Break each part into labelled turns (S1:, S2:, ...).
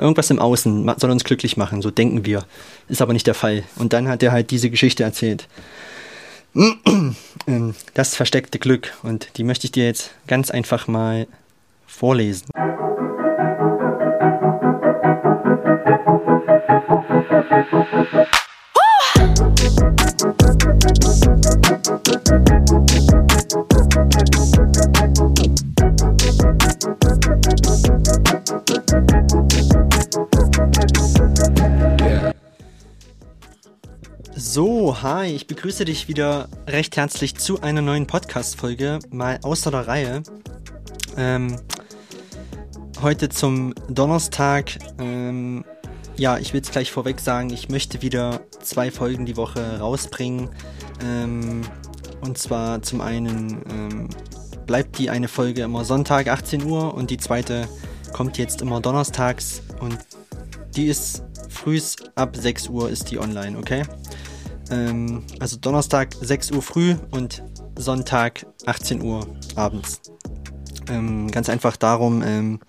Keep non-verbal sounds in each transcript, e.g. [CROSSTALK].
S1: irgendwas im Außen soll uns glücklich machen, so denken wir. Ist aber nicht der Fall. Und dann hat er halt diese Geschichte erzählt. Ähm, das versteckte Glück. Und die möchte ich dir jetzt ganz einfach mal vorlesen. So, hi, ich begrüße dich wieder recht herzlich zu einer neuen Podcast-Folge, mal außer der Reihe. Ähm, heute zum Donnerstag. Ähm, ja, ich will es gleich vorweg sagen, ich möchte wieder zwei Folgen die Woche rausbringen. Ähm, und zwar zum einen ähm, bleibt die eine Folge immer Sonntag 18 Uhr und die zweite kommt jetzt immer donnerstags und die ist frühs ab 6 Uhr ist die online, okay? Ähm, also Donnerstag 6 Uhr früh und Sonntag 18 Uhr abends. Ähm, ganz einfach darum, ähm,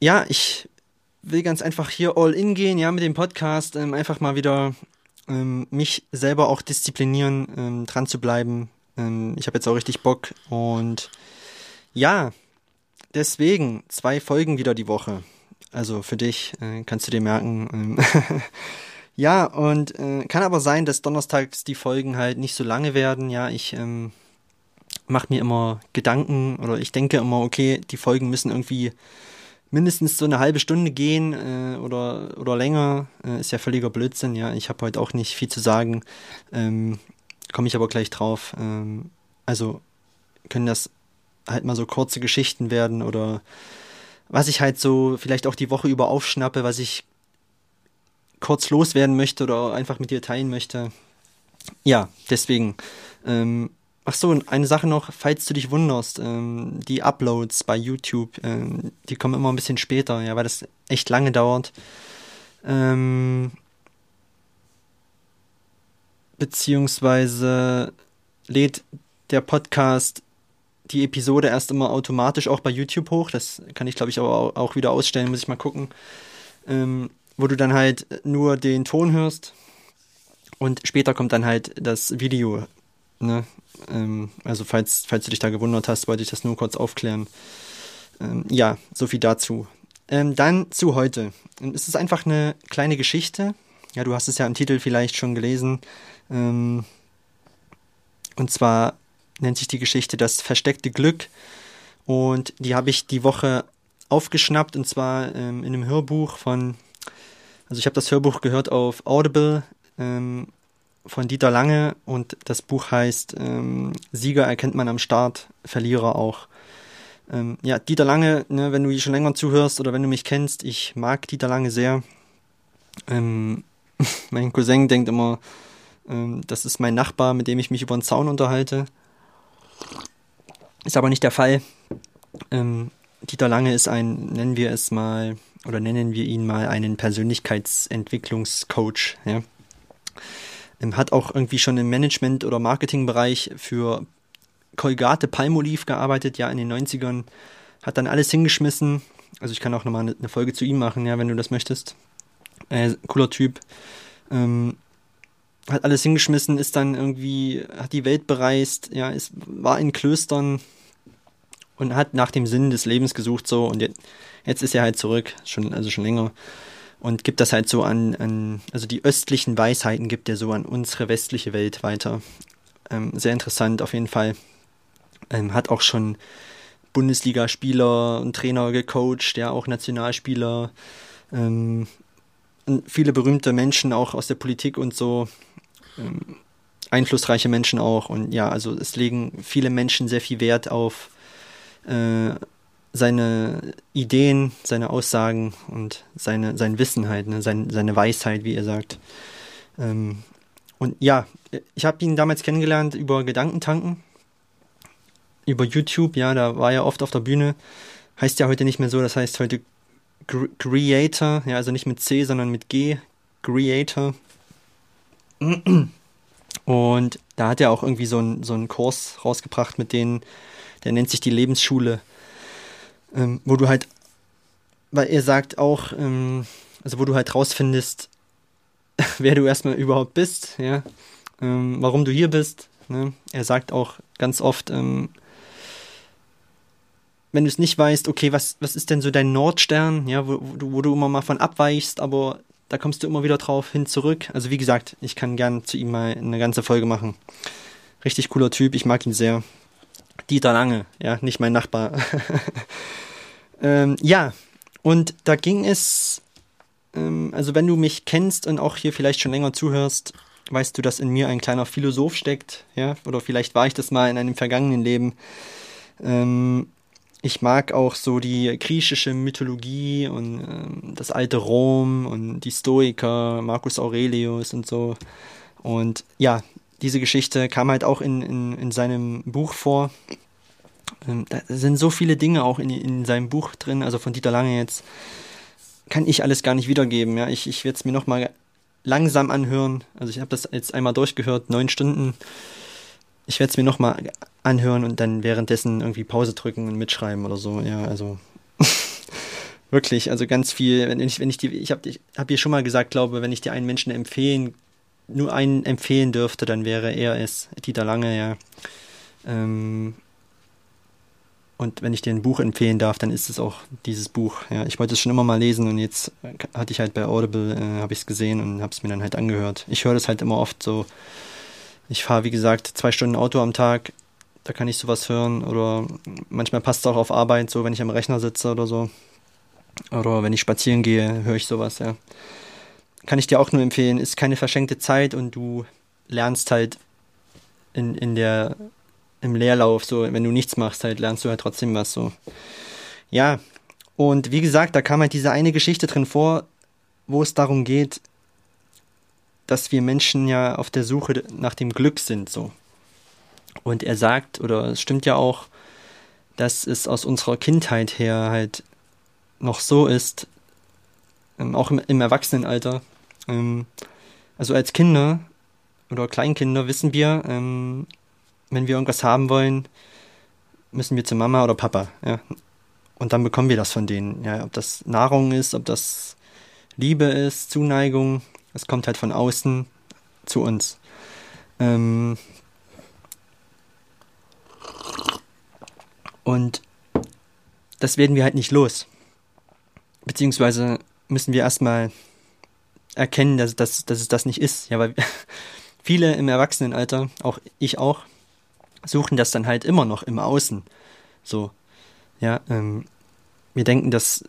S1: ja, ich will ganz einfach hier all in gehen, ja, mit dem Podcast, ähm, einfach mal wieder ähm, mich selber auch disziplinieren, ähm, dran zu bleiben. ich habe jetzt auch richtig Bock und ja, deswegen zwei Folgen wieder die Woche. Also für dich äh, kannst du dir merken. [LAUGHS] Ja, und äh, kann aber sein, dass donnerstags die Folgen halt nicht so lange werden. Ja, ich ähm, mache mir immer Gedanken oder ich denke immer, okay, die Folgen müssen irgendwie mindestens so eine halbe Stunde gehen äh, oder, oder länger. Äh, ist ja völliger Blödsinn. Ja, ich habe heute auch nicht viel zu sagen. Ähm, Komme ich aber gleich drauf. Ähm, also können das halt mal so kurze Geschichten werden oder was ich halt so vielleicht auch die Woche über aufschnappe, was ich kurz loswerden möchte oder einfach mit dir teilen möchte. Ja, deswegen. Ähm, ach so, eine Sache noch, falls du dich wunderst, ähm, die Uploads bei YouTube, ähm, die kommen immer ein bisschen später, ja, weil das echt lange dauert. Ähm, beziehungsweise lädt der Podcast die Episode erst immer automatisch auch bei YouTube hoch. Das kann ich, glaube ich, aber auch wieder ausstellen, muss ich mal gucken. Ähm, wo du dann halt nur den Ton hörst und später kommt dann halt das Video. Ne? Ähm, also falls, falls du dich da gewundert hast, wollte ich das nur kurz aufklären. Ähm, ja, so viel dazu. Ähm, dann zu heute. Es ist einfach eine kleine Geschichte. Ja, du hast es ja im Titel vielleicht schon gelesen. Ähm, und zwar nennt sich die Geschichte Das versteckte Glück. Und die habe ich die Woche aufgeschnappt und zwar ähm, in einem Hörbuch von also ich habe das Hörbuch gehört auf Audible ähm, von Dieter Lange und das Buch heißt ähm, Sieger erkennt man am Start, Verlierer auch. Ähm, ja, Dieter Lange, ne, wenn du schon länger zuhörst oder wenn du mich kennst, ich mag Dieter Lange sehr. Ähm, [LAUGHS] mein Cousin denkt immer, ähm, das ist mein Nachbar, mit dem ich mich über den Zaun unterhalte. Ist aber nicht der Fall. Ähm, Dieter Lange ist ein, nennen wir es mal, oder nennen wir ihn mal einen Persönlichkeitsentwicklungscoach. Ja. Ähm, hat auch irgendwie schon im Management- oder Marketingbereich für Colgate Palmolive gearbeitet, ja, in den 90ern. Hat dann alles hingeschmissen. Also ich kann auch nochmal eine Folge zu ihm machen, ja, wenn du das möchtest. Äh, cooler Typ. Ähm, hat alles hingeschmissen, ist dann irgendwie, hat die Welt bereist, ja, ist, war in Klöstern und hat nach dem Sinn des Lebens gesucht, so, und jetzt, Jetzt ist er halt zurück, schon, also schon länger. Und gibt das halt so an, an, also die östlichen Weisheiten gibt er so an unsere westliche Welt weiter. Ähm, sehr interessant auf jeden Fall. Ähm, hat auch schon Bundesligaspieler und Trainer gecoacht, ja, auch Nationalspieler. Ähm, viele berühmte Menschen auch aus der Politik und so. Ähm, einflussreiche Menschen auch. Und ja, also es legen viele Menschen sehr viel Wert auf, äh, seine Ideen, seine Aussagen und seine, sein Wissen halt, ne? sein, seine Weisheit, wie er sagt. Ähm, und ja, ich habe ihn damals kennengelernt über Gedankentanken, über YouTube, ja, da war er oft auf der Bühne. Heißt ja heute nicht mehr so, das heißt heute Creator, ja, also nicht mit C, sondern mit G, Creator. Und da hat er auch irgendwie so, ein, so einen Kurs rausgebracht mit denen, der nennt sich die Lebensschule ähm, wo du halt weil er sagt auch, ähm, also wo du halt rausfindest, [LAUGHS] wer du erstmal überhaupt bist, ja, ähm, warum du hier bist. Ne? Er sagt auch ganz oft, ähm, wenn du es nicht weißt, okay, was, was ist denn so dein Nordstern, ja, wo, wo, du, wo du immer mal von abweichst, aber da kommst du immer wieder drauf hin zurück. Also wie gesagt, ich kann gern zu ihm mal eine ganze Folge machen. Richtig cooler Typ, ich mag ihn sehr. Dieter Lange, ja, nicht mein Nachbar. [LAUGHS] ähm, ja, und da ging es, ähm, also wenn du mich kennst und auch hier vielleicht schon länger zuhörst, weißt du, dass in mir ein kleiner Philosoph steckt, ja, oder vielleicht war ich das mal in einem vergangenen Leben. Ähm, ich mag auch so die griechische Mythologie und ähm, das alte Rom und die Stoiker, Marcus Aurelius und so. Und ja, diese Geschichte kam halt auch in, in, in seinem Buch vor. Ähm, da sind so viele Dinge auch in, in seinem Buch drin, also von Dieter Lange jetzt. Kann ich alles gar nicht wiedergeben. Ja, ich, ich werde es mir nochmal langsam anhören. Also ich habe das jetzt einmal durchgehört, neun Stunden. Ich werde es mir nochmal anhören und dann währenddessen irgendwie Pause drücken und mitschreiben oder so. Ja, also [LAUGHS] wirklich, also ganz viel. Wenn ich, wenn ich die, ich habe hab dir schon mal gesagt, glaube, wenn ich dir einen Menschen empfehlen, nur einen empfehlen dürfte, dann wäre er es, Dieter Lange, ja. Ähm, und wenn ich dir ein Buch empfehlen darf, dann ist es auch dieses Buch. Ja, ich wollte es schon immer mal lesen und jetzt hatte ich halt bei Audible, äh, habe ich es gesehen und habe es mir dann halt angehört. Ich höre das halt immer oft so. Ich fahre, wie gesagt, zwei Stunden Auto am Tag da kann ich sowas hören. Oder manchmal passt es auch auf Arbeit, so wenn ich am Rechner sitze oder so. Oder wenn ich spazieren gehe, höre ich sowas, ja. Kann ich dir auch nur empfehlen. Ist keine verschenkte Zeit und du lernst halt in, in der, im Leerlauf, so, wenn du nichts machst, halt, lernst du halt trotzdem was, so. Ja. Und wie gesagt, da kam halt diese eine Geschichte drin vor, wo es darum geht, dass wir Menschen ja auf der Suche nach dem Glück sind, so. Und er sagt, oder es stimmt ja auch, dass es aus unserer Kindheit her halt noch so ist, ähm, auch im, im Erwachsenenalter. Ähm, also als Kinder oder Kleinkinder wissen wir, ähm, wenn wir irgendwas haben wollen, müssen wir zu Mama oder Papa. Ja? Und dann bekommen wir das von denen. Ja? Ob das Nahrung ist, ob das Liebe ist, Zuneigung, es kommt halt von außen zu uns. Ähm, Und das werden wir halt nicht los. Beziehungsweise müssen wir erstmal erkennen, dass, dass, dass es das nicht ist. Ja, weil [LAUGHS] viele im Erwachsenenalter, auch ich auch, suchen das dann halt immer noch im Außen. So, ja, ähm, wir denken, dass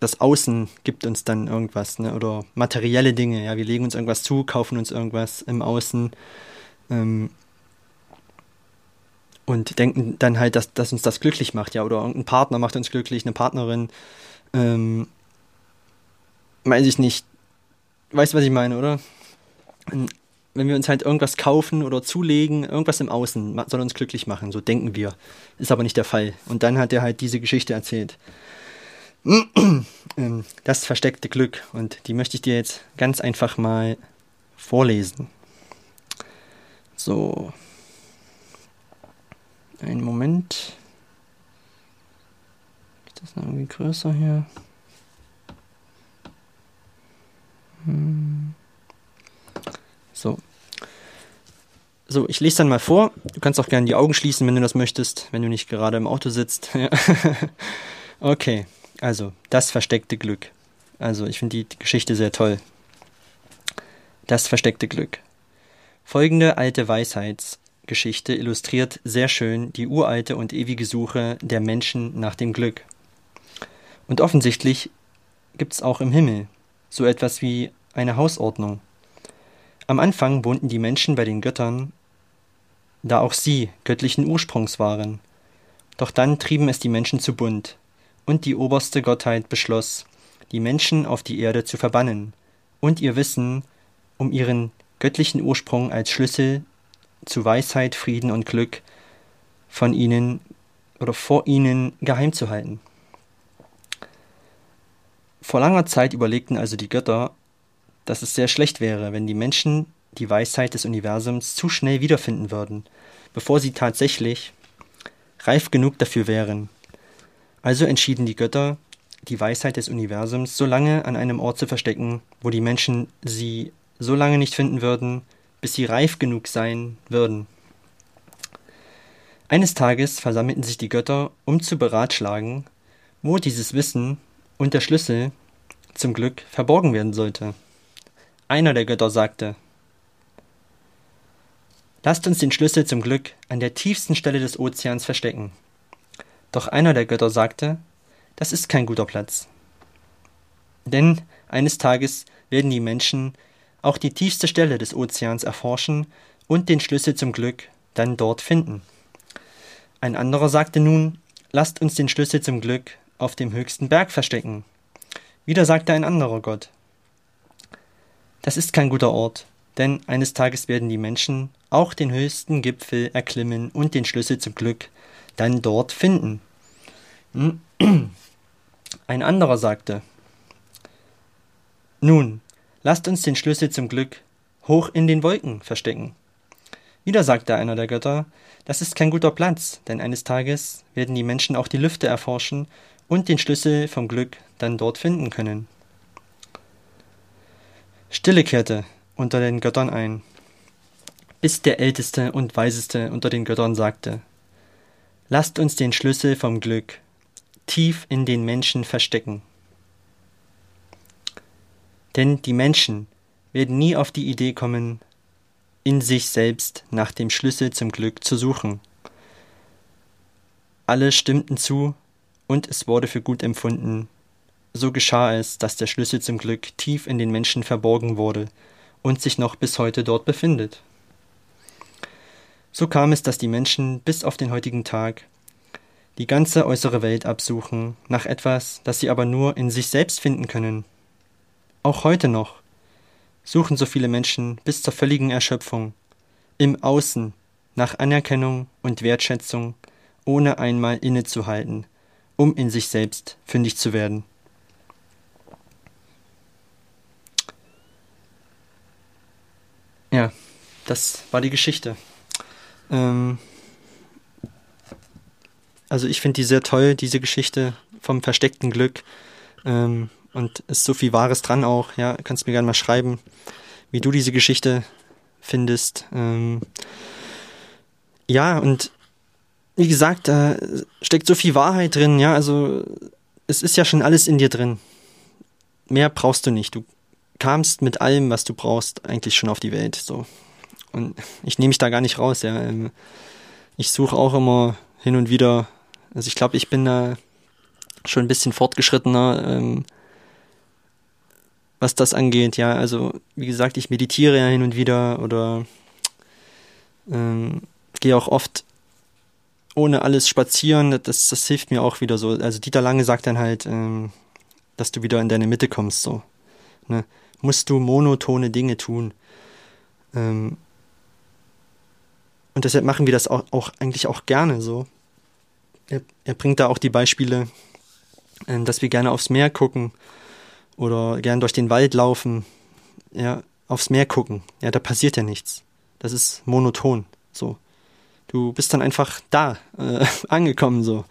S1: das Außen gibt uns dann irgendwas, ne? Oder materielle Dinge, ja, wir legen uns irgendwas zu, kaufen uns irgendwas im Außen. Ähm, und denken dann halt, dass, dass uns das glücklich macht, ja, oder irgendein Partner macht uns glücklich, eine Partnerin, ähm, weiß ich nicht, weißt du, was ich meine, oder? Wenn wir uns halt irgendwas kaufen oder zulegen, irgendwas im Außen soll uns glücklich machen, so denken wir. Ist aber nicht der Fall. Und dann hat er halt diese Geschichte erzählt. Ähm, das versteckte Glück. Und die möchte ich dir jetzt ganz einfach mal vorlesen. So. Einen Moment. Ist das noch irgendwie größer hier? So. So, ich lese dann mal vor. Du kannst auch gerne die Augen schließen, wenn du das möchtest, wenn du nicht gerade im Auto sitzt. [LAUGHS] okay, also das versteckte Glück. Also ich finde die Geschichte sehr toll. Das versteckte Glück. Folgende alte Weisheits Geschichte illustriert sehr schön die uralte und ewige Suche der Menschen nach dem Glück. Und offensichtlich gibt es auch im Himmel so etwas wie eine Hausordnung. Am Anfang wohnten die Menschen bei den Göttern, da auch sie göttlichen Ursprungs waren. Doch dann trieben es die Menschen zu bunt, und die oberste Gottheit beschloss, die Menschen auf die Erde zu verbannen und ihr Wissen um ihren göttlichen Ursprung als Schlüssel zu Weisheit, Frieden und Glück von ihnen oder vor ihnen geheim zu halten. Vor langer Zeit überlegten also die Götter, dass es sehr schlecht wäre, wenn die Menschen die Weisheit des Universums zu schnell wiederfinden würden, bevor sie tatsächlich reif genug dafür wären. Also entschieden die Götter, die Weisheit des Universums so lange an einem Ort zu verstecken, wo die Menschen sie so lange nicht finden würden, bis sie reif genug sein würden. Eines Tages versammelten sich die Götter, um zu beratschlagen, wo dieses Wissen und der Schlüssel zum Glück verborgen werden sollte. Einer der Götter sagte, Lasst uns den Schlüssel zum Glück an der tiefsten Stelle des Ozeans verstecken. Doch einer der Götter sagte, das ist kein guter Platz. Denn eines Tages werden die Menschen auch die tiefste Stelle des Ozeans erforschen und den Schlüssel zum Glück dann dort finden. Ein anderer sagte nun, lasst uns den Schlüssel zum Glück auf dem höchsten Berg verstecken. Wieder sagte ein anderer Gott, das ist kein guter Ort, denn eines Tages werden die Menschen auch den höchsten Gipfel erklimmen und den Schlüssel zum Glück dann dort finden. [CLEARS THROAT] Ein anderer sagte, nun, lasst uns den Schlüssel zum Glück hoch in den Wolken verstecken. Wieder sagte einer der Götter, das ist kein guter Platz, denn eines Tages werden die Menschen auch die Lüfte erforschen und den Schlüssel vom Glück dann dort finden können. Stille kehrte unter den Göttern ein, bis der älteste und weiseste unter den Göttern sagte, Lasst uns den Schlüssel vom Glück tief in den Menschen verstecken. Denn die Menschen werden nie auf die Idee kommen, in sich selbst nach dem Schlüssel zum Glück zu suchen. Alle stimmten zu, und es wurde für gut empfunden. So geschah es, dass der Schlüssel zum Glück tief in den Menschen verborgen wurde und sich noch bis heute dort befindet. So kam es, dass die Menschen bis auf den heutigen Tag die ganze äußere Welt absuchen nach etwas, das sie aber nur in sich selbst finden können. Auch heute noch suchen so viele Menschen bis zur völligen Erschöpfung im Außen nach Anerkennung und Wertschätzung, ohne einmal innezuhalten, um in sich selbst fündig zu werden. Ja, das war die Geschichte. Ähm also ich finde die sehr toll, diese Geschichte vom versteckten Glück. Ähm, und ist so viel Wahres dran auch. Ja, kannst mir gerne mal schreiben, wie du diese Geschichte findest. Ähm, ja, und wie gesagt, da steckt so viel Wahrheit drin. Ja, also es ist ja schon alles in dir drin. Mehr brauchst du nicht. Du kamst mit allem, was du brauchst, eigentlich schon auf die Welt. So. Und ich nehme mich da gar nicht raus. Ja. Ähm, ich suche auch immer hin und wieder. Also ich glaube, ich bin da schon ein bisschen fortgeschrittener. Ähm, was das angeht. Ja, also wie gesagt, ich meditiere ja hin und wieder oder ähm, gehe auch oft ohne alles spazieren. Das, das hilft mir auch wieder so. Also Dieter Lange sagt dann halt, ähm, dass du wieder in deine Mitte kommst. So, ne? Musst du monotone Dinge tun. Ähm, und deshalb machen wir das auch, auch eigentlich auch gerne so. Er, er bringt da auch die Beispiele, äh, dass wir gerne aufs Meer gucken oder gern durch den Wald laufen, ja, aufs Meer gucken. Ja, da passiert ja nichts. Das ist monoton, so. Du bist dann einfach da, äh, [LAUGHS] angekommen, so.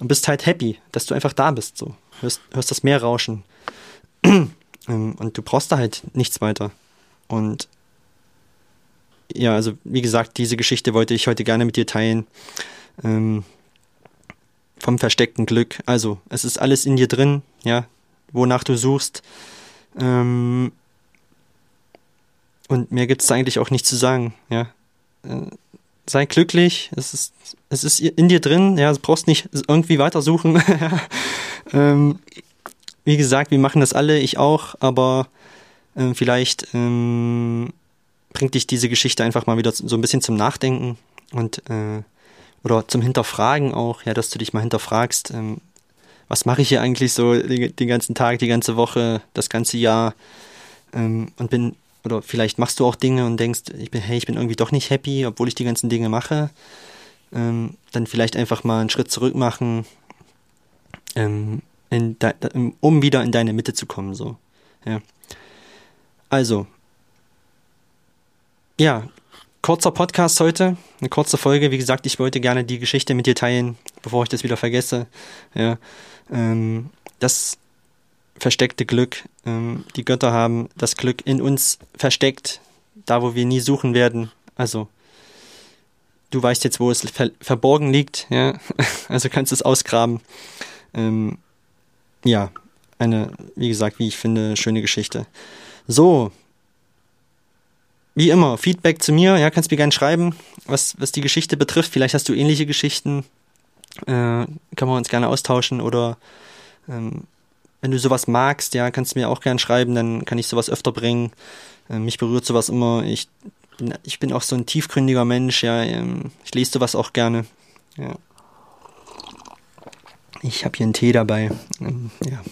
S1: Und bist halt happy, dass du einfach da bist, so. Hörst, hörst das Meer rauschen. [CLEARS THROAT] Ähm, und du brauchst da halt nichts weiter. Und ja, also wie gesagt, diese Geschichte wollte ich heute gerne mit dir teilen. Ähm, vom versteckten Glück. Also, es ist alles in dir drin, ja wonach du suchst. Ähm, und mehr gibt es eigentlich auch nicht zu sagen, ja. Äh, sei glücklich, es ist, es ist in dir drin, ja, du brauchst nicht irgendwie weitersuchen. [LAUGHS] ähm, wie gesagt, wir machen das alle, ich auch, aber äh, vielleicht ähm, bringt dich diese Geschichte einfach mal wieder so ein bisschen zum Nachdenken und äh, oder zum Hinterfragen auch, ja, dass du dich mal hinterfragst, ähm, was mache ich hier eigentlich so den, den, ganzen Tag, die ganze Woche, das ganze Jahr ähm, und bin, oder vielleicht machst du auch Dinge und denkst, ich bin, hey, ich bin irgendwie doch nicht happy, obwohl ich die ganzen Dinge mache. Ähm, dann vielleicht einfach mal einen Schritt zurück machen, ähm, de, um wieder in deine Mitte zu kommen, so. Ja. Also, ja, kurzer Podcast heute, eine kurze Folge. Wie gesagt, ich wollte gerne die Geschichte mit dir teilen, bevor ich das wieder vergesse. Ja, ähm, das versteckte Glück. Ähm, die Götter haben das Glück in uns versteckt, da wo wir nie suchen werden. Also, du weißt jetzt, wo es ver verborgen liegt, ja. [LAUGHS] Also kannst du es ausgraben. Ähm, ja, eine, wie gesagt, wie ich finde, schöne Geschichte. So. Wie immer, Feedback zu mir, ja, kannst mir gerne schreiben, was, was die Geschichte betrifft. Vielleicht hast du ähnliche Geschichten. Äh, können wir uns gerne austauschen oder ähm, wenn du sowas magst, ja, kannst du mir auch gerne schreiben, dann kann ich sowas öfter bringen. Äh, mich berührt sowas immer. Ich, ich bin auch so ein tiefgründiger Mensch, ja. Ähm, ich lese sowas auch gerne. Ja. Ich habe hier einen Tee dabei. Ähm, ja.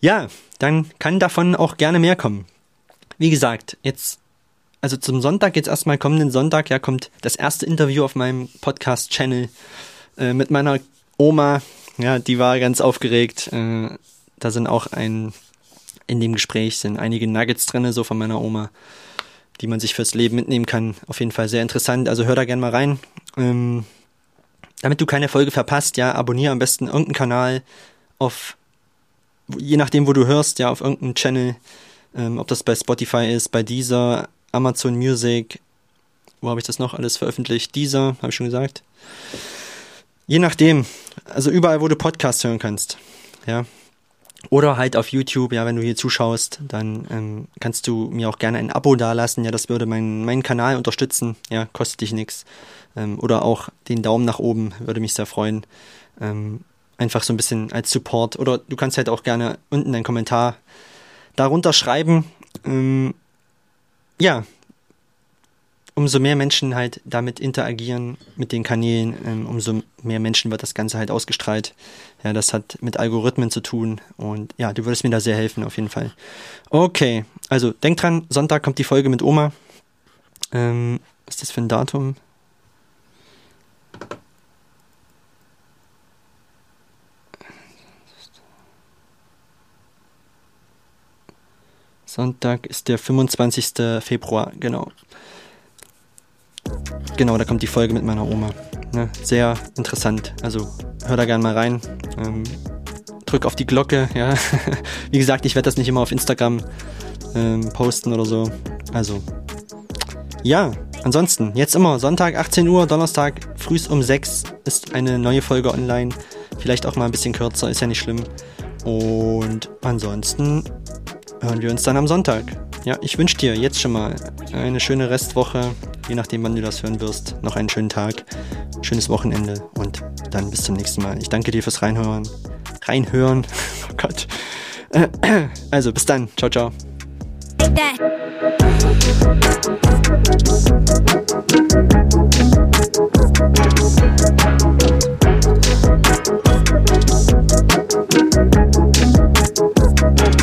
S1: [LAUGHS] ja, dann kann davon auch gerne mehr kommen. Wie gesagt, jetzt, also zum Sonntag, jetzt erstmal kommenden Sonntag, ja, kommt das erste Interview auf meinem Podcast-Channel äh, mit meiner Oma. Ja, die war ganz aufgeregt. Äh, da sind auch ein, in dem Gespräch sind einige Nuggets drin, so von meiner Oma, die man sich fürs Leben mitnehmen kann. Auf jeden Fall sehr interessant. Also hör da gerne mal rein. Ähm, damit du keine Folge verpasst, ja, abonniere am besten irgendeinen Kanal auf, je nachdem, wo du hörst, ja, auf irgendeinem Channel, ähm, ob das bei Spotify ist, bei Deezer, Amazon Music, wo habe ich das noch alles veröffentlicht? Deezer, habe ich schon gesagt. Je nachdem, also überall, wo du Podcasts hören kannst, ja. Oder halt auf YouTube, ja, wenn du hier zuschaust, dann ähm, kannst du mir auch gerne ein Abo dalassen, ja, das würde meinen, meinen Kanal unterstützen, ja, kostet dich nichts. Ähm, oder auch den Daumen nach oben, würde mich sehr freuen. Ähm, einfach so ein bisschen als Support. Oder du kannst halt auch gerne unten einen Kommentar darunter schreiben. Ähm, ja, umso mehr Menschen halt damit interagieren mit den Kanälen, ähm, umso mehr Menschen wird das Ganze halt ausgestrahlt. Ja, das hat mit Algorithmen zu tun und ja, du würdest mir da sehr helfen auf jeden Fall. Okay, also denk dran, Sonntag kommt die Folge mit Oma. Ähm, was ist das für ein Datum? Sonntag ist der 25. Februar, genau. Genau, da kommt die Folge mit meiner Oma. Ne? Sehr interessant. Also hör da gerne mal rein. Ähm, drück auf die Glocke, ja. [LAUGHS] Wie gesagt, ich werde das nicht immer auf Instagram ähm, posten oder so. Also, ja, ansonsten, jetzt immer Sonntag 18 Uhr, Donnerstag frühs um 6 ist eine neue Folge online. Vielleicht auch mal ein bisschen kürzer, ist ja nicht schlimm. Und ansonsten hören wir uns dann am Sonntag. Ja, ich wünsche dir jetzt schon mal eine schöne Restwoche, je nachdem, wann du das hören wirst. Noch einen schönen Tag, schönes Wochenende und dann bis zum nächsten Mal. Ich danke dir fürs Reinhören. Reinhören. [LAUGHS] Oh Gott. [CLEARS THROAT] Also, bis dann. Ciao, ciao. Thank you.